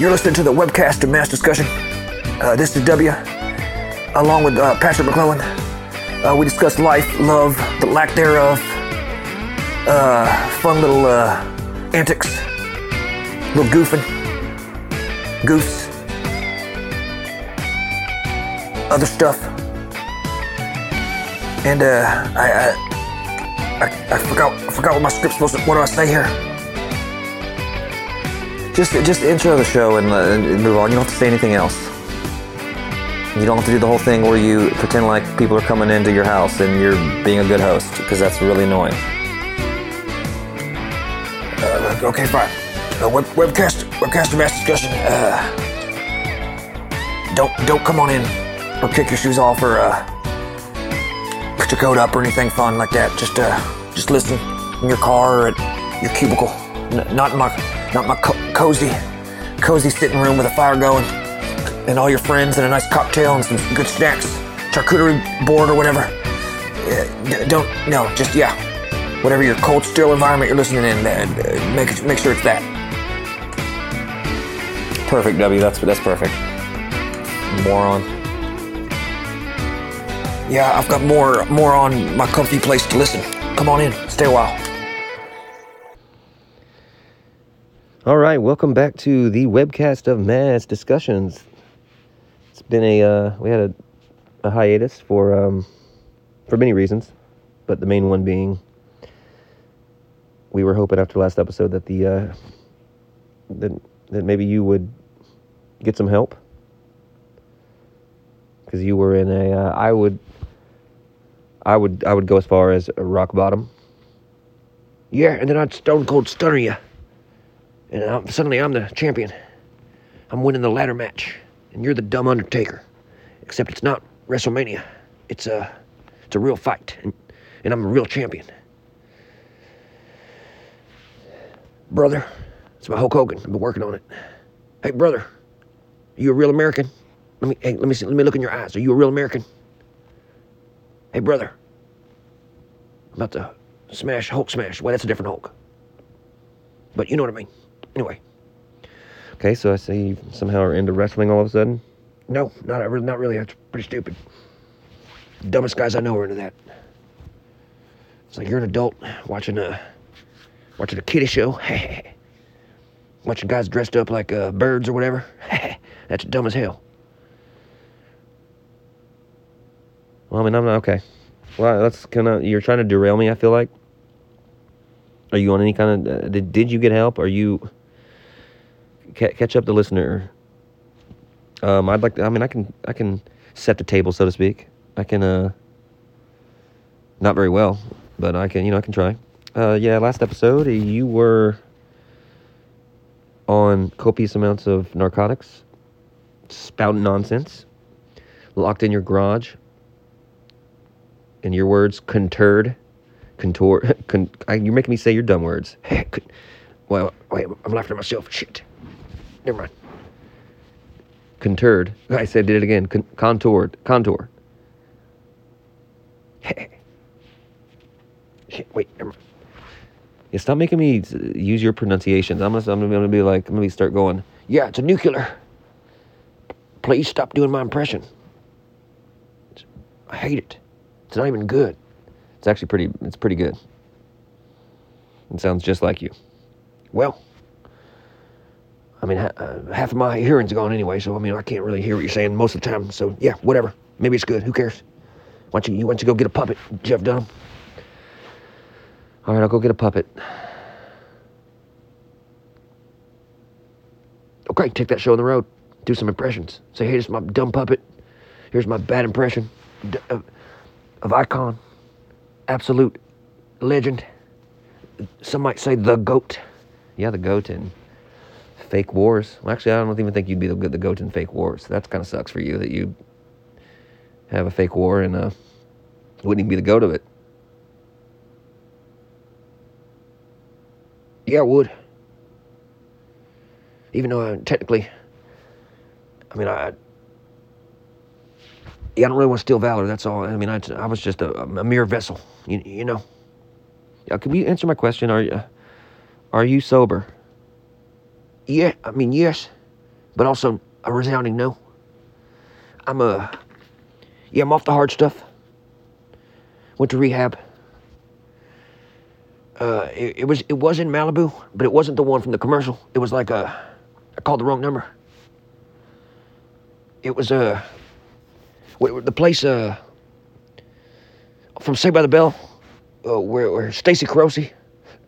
You're listening to the webcast of Mass Discussion. Uh, this is W, along with uh, McClellan. Uh, we discuss life, love, the lack thereof, uh, fun little uh, antics, little goofing, goose, other stuff. And uh, I, I, I, I forgot, I forgot what my script's supposed to. What do I say here? Just, just intro the show and, uh, and move on. You don't have to say anything else. You don't have to do the whole thing where you pretend like people are coming into your house and you're being a good host because that's really annoying. Uh, okay, fine. Uh, web, webcast, webcast mass discussion. Uh, don't, don't come on in or kick your shoes off or uh, put your coat up or anything fun like that. Just, uh, just listen in your car or at your cubicle. N- not in my, not my co- cozy, cozy sitting room with a fire going and all your friends and a nice cocktail and some good snacks, charcuterie board or whatever. Uh, don't no, just yeah, whatever your cold, still environment you're listening in. Uh, make make sure it's that. Perfect, W. That's that's perfect. Moron. Yeah, I've got more more on my comfy place to listen. Come on in, stay a while. All right, welcome back to the webcast of Mass Discussions. It's been a uh, we had a, a hiatus for um, for many reasons, but the main one being we were hoping after last episode that the uh, that that maybe you would get some help because you were in a uh, I would I would I would go as far as a rock bottom. Yeah, and then I'd stone cold stunner you and I'm, suddenly I'm the champion. I'm winning the ladder match, and you're the dumb Undertaker. Except it's not WrestleMania. It's a, it's a real fight, and, and I'm a real champion. Brother, it's my Hulk Hogan. I've been working on it. Hey, brother, are you a real American? Let me, hey, let me see, let me look in your eyes. Are you a real American? Hey, brother, I'm about to smash Hulk smash. Well, that's a different Hulk. But you know what I mean. Anyway. Okay, so I see you somehow are into wrestling all of a sudden. No, not really. Not really. That's pretty stupid. Dumbest guys I know are into that. It's like you're an adult watching a watching a kiddie show. watching guys dressed up like uh, birds or whatever. That's dumb as hell. Well, I mean, I'm not okay. Well, that's kind of you're trying to derail me. I feel like. Are you on any kind of? Uh, did Did you get help? Are you? Ca- catch up the listener. Um, I'd like to. I mean, I can. I can set the table, so to speak. I can. Uh. Not very well, but I can. You know, I can try. Uh, yeah. Last episode, you were on copious amounts of narcotics, spouting nonsense, locked in your garage. In your words, conturred, contour. Con, I, you're making me say your dumb words. well, wait, I'm laughing at myself. Shit. Never mind. Contoured. I said, did it again. Con- contoured. Contour. Shit, wait. Never mind. Yeah, stop making me uh, use your pronunciations. I'm gonna, I'm gonna, be like, I'm gonna start going. Yeah, it's a nuclear. Please stop doing my impression. It's, I hate it. It's not even good. It's actually pretty. It's pretty good. It sounds just like you. Well, I mean, uh, half of my hearing's gone anyway, so I mean, I can't really hear what you're saying most of the time. So yeah, whatever. Maybe it's good. Who cares? Why don't you, why don't you go get a puppet, Jeff Dunham? All right, I'll go get a puppet. Okay, take that show on the road. Do some impressions. Say, hey, this is my dumb puppet. Here's my bad impression of, of icon, absolute legend. Some might say the goat. Yeah, the goat in fake wars. Well, actually, I don't even think you'd be the, the goat in fake wars. That kind of sucks for you that you have a fake war and uh, wouldn't even be the goat of it. Yeah, I would. Even though I technically, I mean, I, yeah, I don't really want to steal valor. That's all. I mean, I, I was just a, a mere vessel. You, you know. Yeah, can you answer my question? Are you, are you sober? Yeah, I mean, yes. but also a resounding no. I'm a, yeah, I'm off the hard stuff. Went to rehab. Uh, it, it was it was in Malibu, but it wasn't the one from the commercial. It was like a, I called the wrong number. It was uh, the place uh, from Saved by the Bell, uh, where, where Stacey Carosi,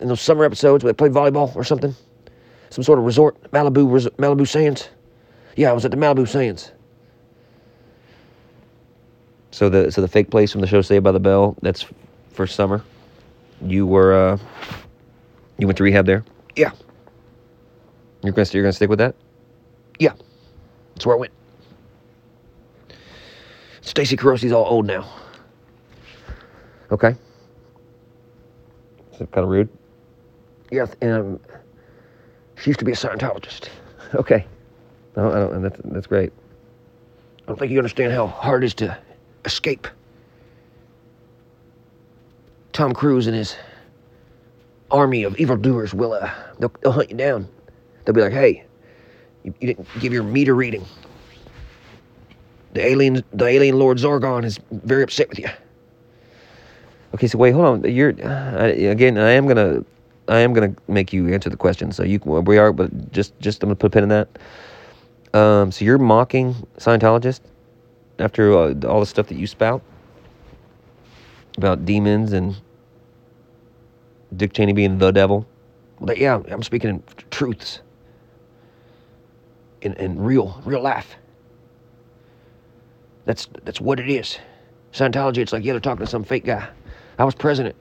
in those summer episodes where they played volleyball or something, some sort of resort, Malibu res- Malibu Sands. Yeah, I was at the Malibu Sands. So the so the fake place from the show Saved by the Bell. That's for summer. You were uh, you went to rehab there. Yeah, You're gonna you're gonna stick with that. yeah, that's where I went. Stacey Carosi's all old now. Okay. Is it kind of rude? Yeah, and um, she used to be a Scientologist. Okay. No, I don't. That's that's great. I don't think you understand how hard it is to escape. Tom Cruise and his army of evildoers will uh, they'll, they'll hunt you down. They'll be like, "Hey, you, you didn't give your meter reading. The alien, the alien Lord Zorgon is very upset with you." Okay, so wait, hold on. You're uh, again. I am gonna, I am gonna make you answer the question. So you, we are, but just, just I'm gonna put a pin in that. Um, so you're mocking Scientologists after uh, all the stuff that you spout about demons and Dick Cheney being the devil. Yeah, I'm speaking in truths. In, in real, real life. That's that's what it is. Scientology, it's like yeah, they're talking to some fake guy. I was president.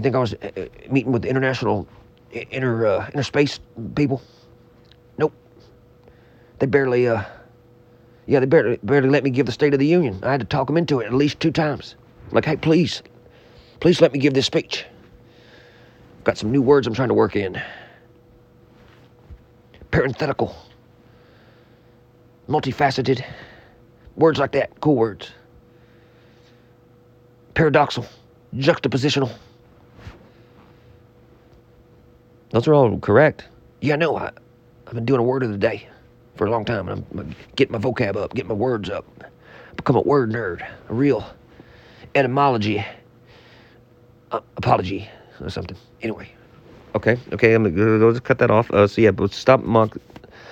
You think I was uh, uh, meeting with the international i- inter uh, interspace people? Nope. They barely uh, yeah, they barely barely let me give the State of the Union. I had to talk them into it at least two times. Like, hey, please, please let me give this speech. Got some new words I'm trying to work in. Parenthetical. Multifaceted. Words like that. Cool words. Paradoxal. Juxtapositional. Those are all correct. Yeah, I know. I, I've been doing a word of the day for a long time, and I'm, I'm getting my vocab up, getting my words up. Become a word nerd, a real etymology uh, apology or something. Anyway, Okay, okay, I'm gonna go just cut that off. Uh, so yeah, but stop mock.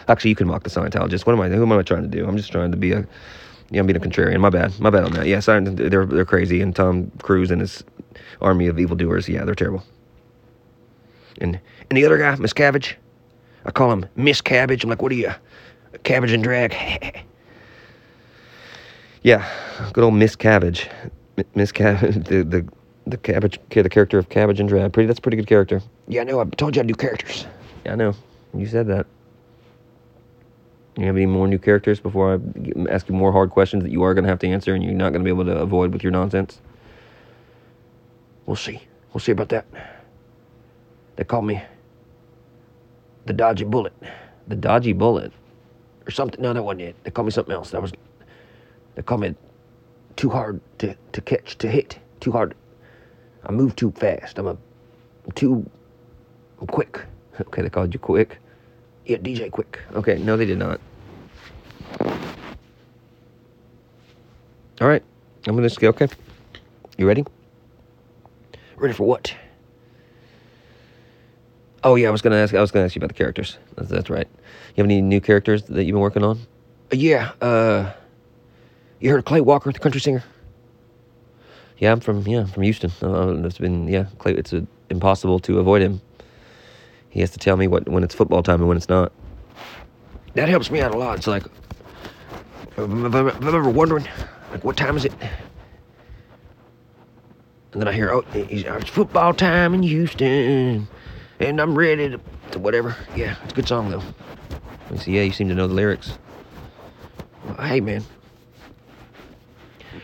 Actually, you can mock the Scientologists. What am I? Who am I trying to do? I'm just trying to be a. Yeah, I'm being a contrarian. My bad. My bad on that. Yeah, Scient- they're they're crazy, and Tom Cruise and his army of evildoers. Yeah, they're terrible. And and the other guy, Miss Cabbage, I call him Miss Cabbage. I'm like, what are you, cabbage and drag? Yeah, good old Miss Cabbage, Miss Cabbage, the the the cabbage, the character of Cabbage and Drag. Pretty. That's a pretty good character. yeah, I know. I told you I do characters. Yeah, I know. You said that. You have any more new characters before I ask you more hard questions that you are going to have to answer and you're not going to be able to avoid with your nonsense? We'll see. We'll see about that. They call me the dodgy bullet The dodgy bullet. or something. No, that wasn't it. They call me something else. That was. They call me too hard to, to catch, to hit. Too hard. I move too fast. I'm a. I'm too. I'm quick. Okay, they called you quick. Yeah, DJ Quik. Okay, no, they did not. All right, I'm to just. Okay, you ready? Ready for what? Oh yeah, I was going to ask. I was to ask you about the characters. That's, that's right. You have any new characters that you've been working on? Uh, yeah. Uh. You heard of Clay Walker, the country singer? Yeah, I'm from yeah from Houston. Uh, it's been yeah, Clay, it's uh impossible to avoid him. He has to tell me what when it's football time and when it's not. That helps me out a lot. It's like, if I'm, ever wondering, like, what time is it? And then I hear, oh, it's football time in Houston, and I'm ready to, to whatever. Yeah, it's a good song though. I see, yeah, you seem to know the lyrics. Well, hey, man.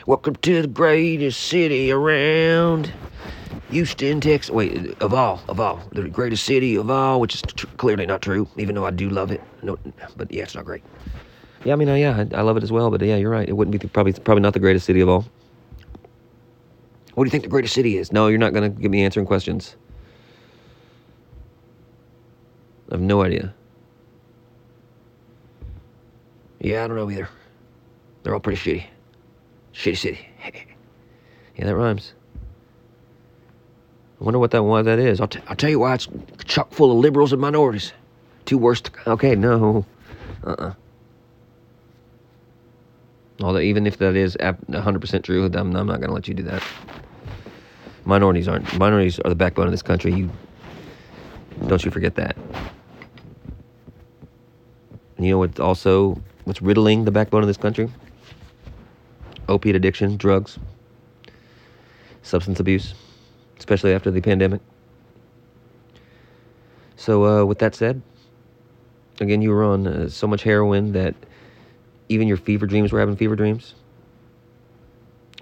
Welcome to the greatest city around. Houston, Texas. Wait, of all, of all. The greatest city of all, which is tr- clearly not true, even though I do love it. No, but yeah, it's not great. Yeah, I mean, uh, yeah, I, I love it as well. But yeah, you're right. It wouldn't be the, probably probably not the greatest city of all. What do you think the greatest city is? No, you're not gonna get me answering questions. I have no idea. Yeah, I don't know either. They're all pretty shitty. Shitty city. Yeah, that rhymes. I wonder what that why that is. I'll, t- I'll tell you why it's chock full of liberals and minorities. Two worst. Okay, no. Uh-uh. Although even if that is ap- 100% true, I'm, I'm not going to let you do that. Minorities aren't. Minorities are the backbone of this country. You don't you forget that. You know what? Also, what's riddling the backbone of this country? Opiate addiction, drugs, substance abuse, especially after the pandemic. So, uh, with that said, again, you were on uh, so much heroin that even your fever dreams were having fever dreams.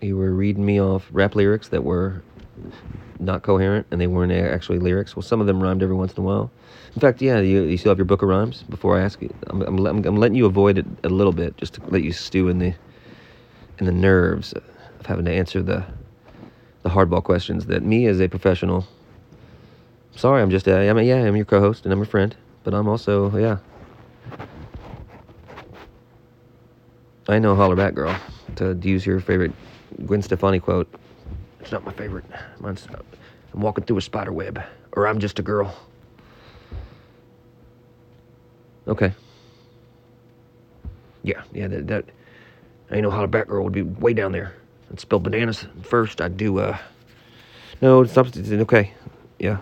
You were reading me off rap lyrics that were not coherent and they weren't actually lyrics. Well, some of them rhymed every once in a while. In fact, yeah, you, you still have your book of rhymes. Before I ask you, I'm, I'm, I'm, letting you avoid it a little bit just to let you stew in the in the nerves of having to answer the the hardball questions that me as a professional. Sorry, I'm just a, I mean, yeah, I'm your co-host and I'm your friend, but I'm also yeah. I know holler back, girl. To use your favorite Gwen Stefani quote. It's not my favorite. Mine's, I'm walking through a spider web, or I'm just a girl. Okay. Yeah, yeah, that, that I know holler back girl would be way down there. I'd spill bananas first. I'd do, uh, No, it's not. It's okay. Yeah.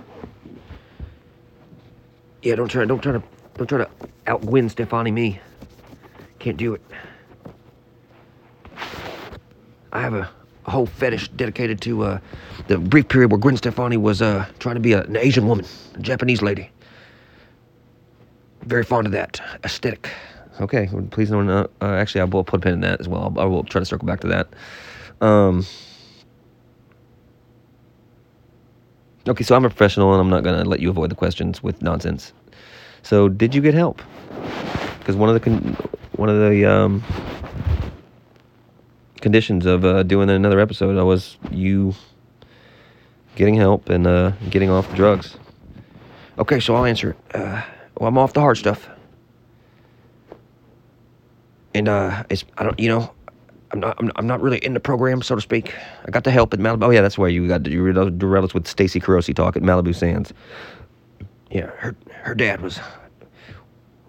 yeah, don't try, don't try to, don't try to out Gwen Stefani me. Can't do it. I have a, a whole fetish dedicated to uh, the brief period where Gwen Stefani was uh, trying to be a, an Asian woman, a Japanese lady. Very fond of that aesthetic. Okay. Please don't. Uh, actually, I will put a pin in that as well. I will try to circle back to that. Um, okay, so I'm a professional, and I'm not gonna let you avoid the questions with nonsense. So, did you get help? Because one of the con- one of the um, conditions of uh, doing another episode I was you getting help and uh, getting off the drugs. Okay, so I'll answer it. Uh, well, I'm off the hard stuff. And uh, it's I don't you know, I'm not I'm, I'm not really in the program so to speak. I got the help at Malibu. Oh yeah, that's where you got you were relative with Stacey Carosi talk at Malibu Sands. Yeah, her her dad was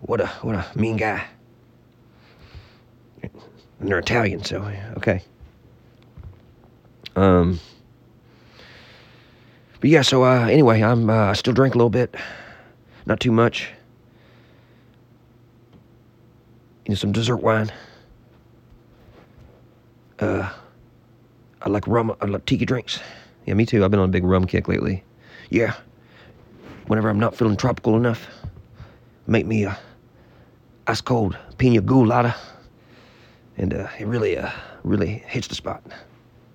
what a what a mean guy. And they're Italian, so Okay. Um. But yeah, so uh, anyway, I'm uh, I still drink a little bit, not too much. You know, some dessert wine. Uh, I like rum. I like tiki drinks. Yeah, me too. I've been on a big rum kick lately. Yeah. Whenever I'm not feeling tropical enough, make me a ice cold pina colada, and uh, it really uh really hits the spot.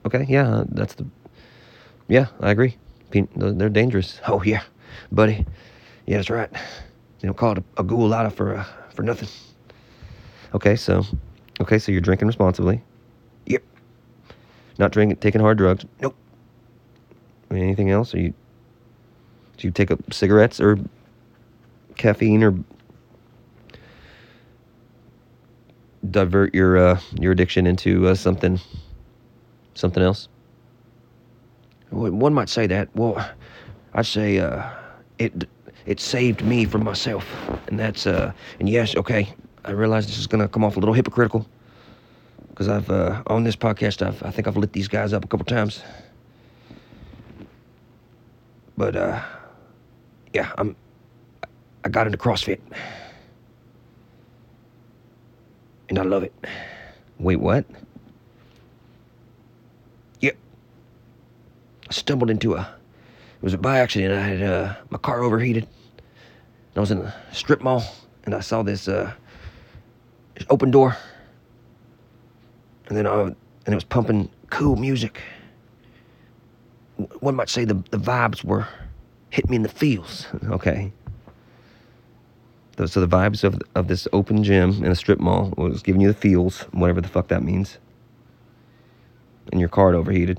Okay, yeah, that's the. Yeah, I agree. They're dangerous. Oh yeah, buddy. Yeah, that's right. You don't call it a, a goulada for uh, for nothing. Okay, so, okay, so you're drinking responsibly, Yep. not drinking, taking hard drugs. Nope. Anything else? Are you? Do you take up cigarettes or caffeine or divert your uh, your addiction into uh, something something else? One might say that. Well, I'd say uh, it it saved me from myself, and that's uh, and yes, okay. I realize this is gonna come off a little hypocritical, because I've uh, on this podcast, I've I think I've lit these guys up a couple times, but uh, yeah, I'm I got into CrossFit, and I love it. Wait, what? Yep. I stumbled into a. It was a by accident. I had uh, my car overheated. And I was in a strip mall, and I saw this, uh, this open door. And then I, and it was pumping cool music. One might say the the vibes were hit me in the feels. Okay. So the vibes of of this open gym in a strip mall was giving you the feels, whatever the fuck that means. And your car overheated.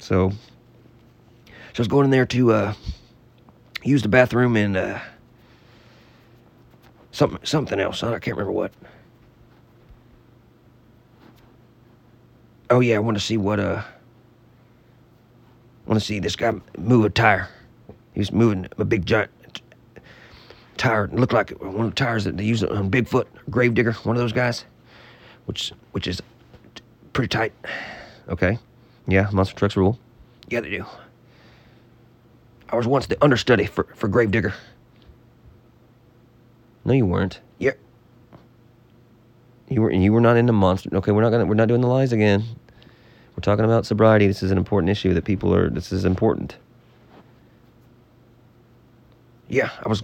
So So I was going in there to uh, use the bathroom and uh, something something else. I can't remember what. Oh yeah, I want to see what uh. I want to see this guy move a tire. He was moving a big giant tire. Looked like one of the tires that they use on Bigfoot, Gravedigger, one of those guys, which which is pretty tight. Okay. Yeah, monster trucks rule. Yeah, they do. I was once the understudy for for Gravedigger. No, you weren't. Yeah. You were you were not into monster. Okay, we're not gonna we're not doing the lies again. We're talking about sobriety. This is an important issue that people are. This is important. Yeah, I was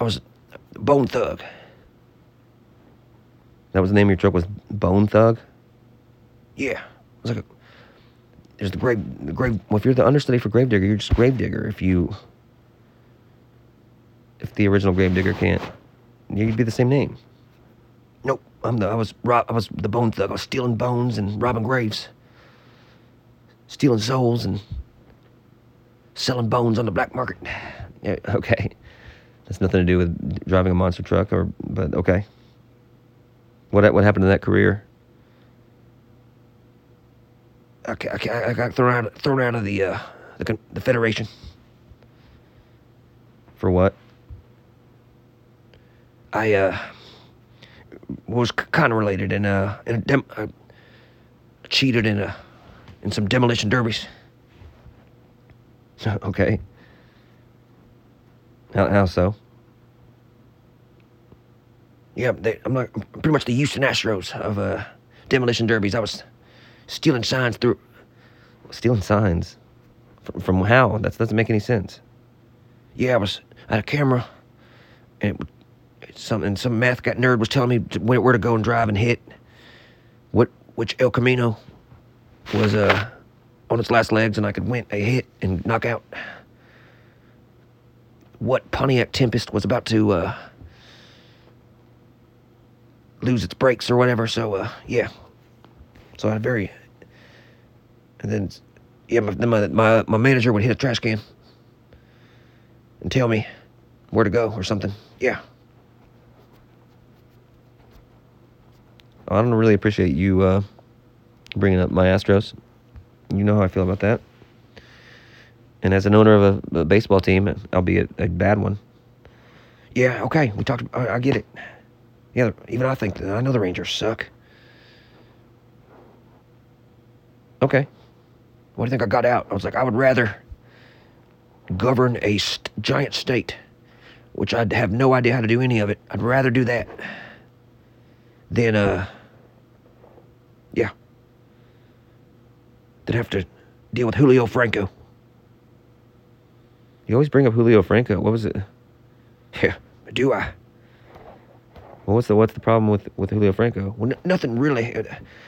I was Bone Thug. That was the name of your truck was Bone Thug. Yeah. It was like a there's the grave the grave Well, if you're the understudy for Gravedigger, you're just Gravedigger. If you if the original Gravedigger can't, you'd be the same name. Nope. I'm the I was rob I was the bone thug. I was stealing bones and robbing graves. Stealing souls and selling bones on the black market. Yeah, okay. That's nothing to do with driving a monster truck, or but okay. What what happened to that career? Okay, ca- I, got thrown out thrown out of the uh the, the federation. For what? I uh was kind of related and uh in a dem- I cheated in a in some demolition derbies. okay. How how so? Yeah, they, I'm like I'm pretty much the Houston Astros of uh demolition derbies. I was stealing signs through Stealing signs. From, from how? That doesn't make any sense. Yeah, I was I had a camera, and it, some and some math got nerd was telling me where, where to go and drive and hit. What which El Camino was uh on its last legs, and I could win a hit and knock out. What Pontiac Tempest was about to uh, lose its brakes or whatever. So uh, yeah, so I very. And then, yeah, my, my my my manager would hit a trash can and tell me where to go or something. Yeah. I don't really appreciate you uh, bringing up my Astros. You know how I feel about that. And as an owner of a, a baseball team, albeit a bad one, Yeah, okay. We talked. I, I get it. Yeah, even I think I know the Rangers suck. okay. What do you think I got out? I was like, I would rather govern a st- giant state, which I'd have no idea how to do any of it. I'd rather do that than, uh, yeah, than have to deal with Julio Franco. You always bring up Julio Franco. What was it? Yeah, do I? Well, what's the what's the problem with with Julio Franco? Well, n- nothing really.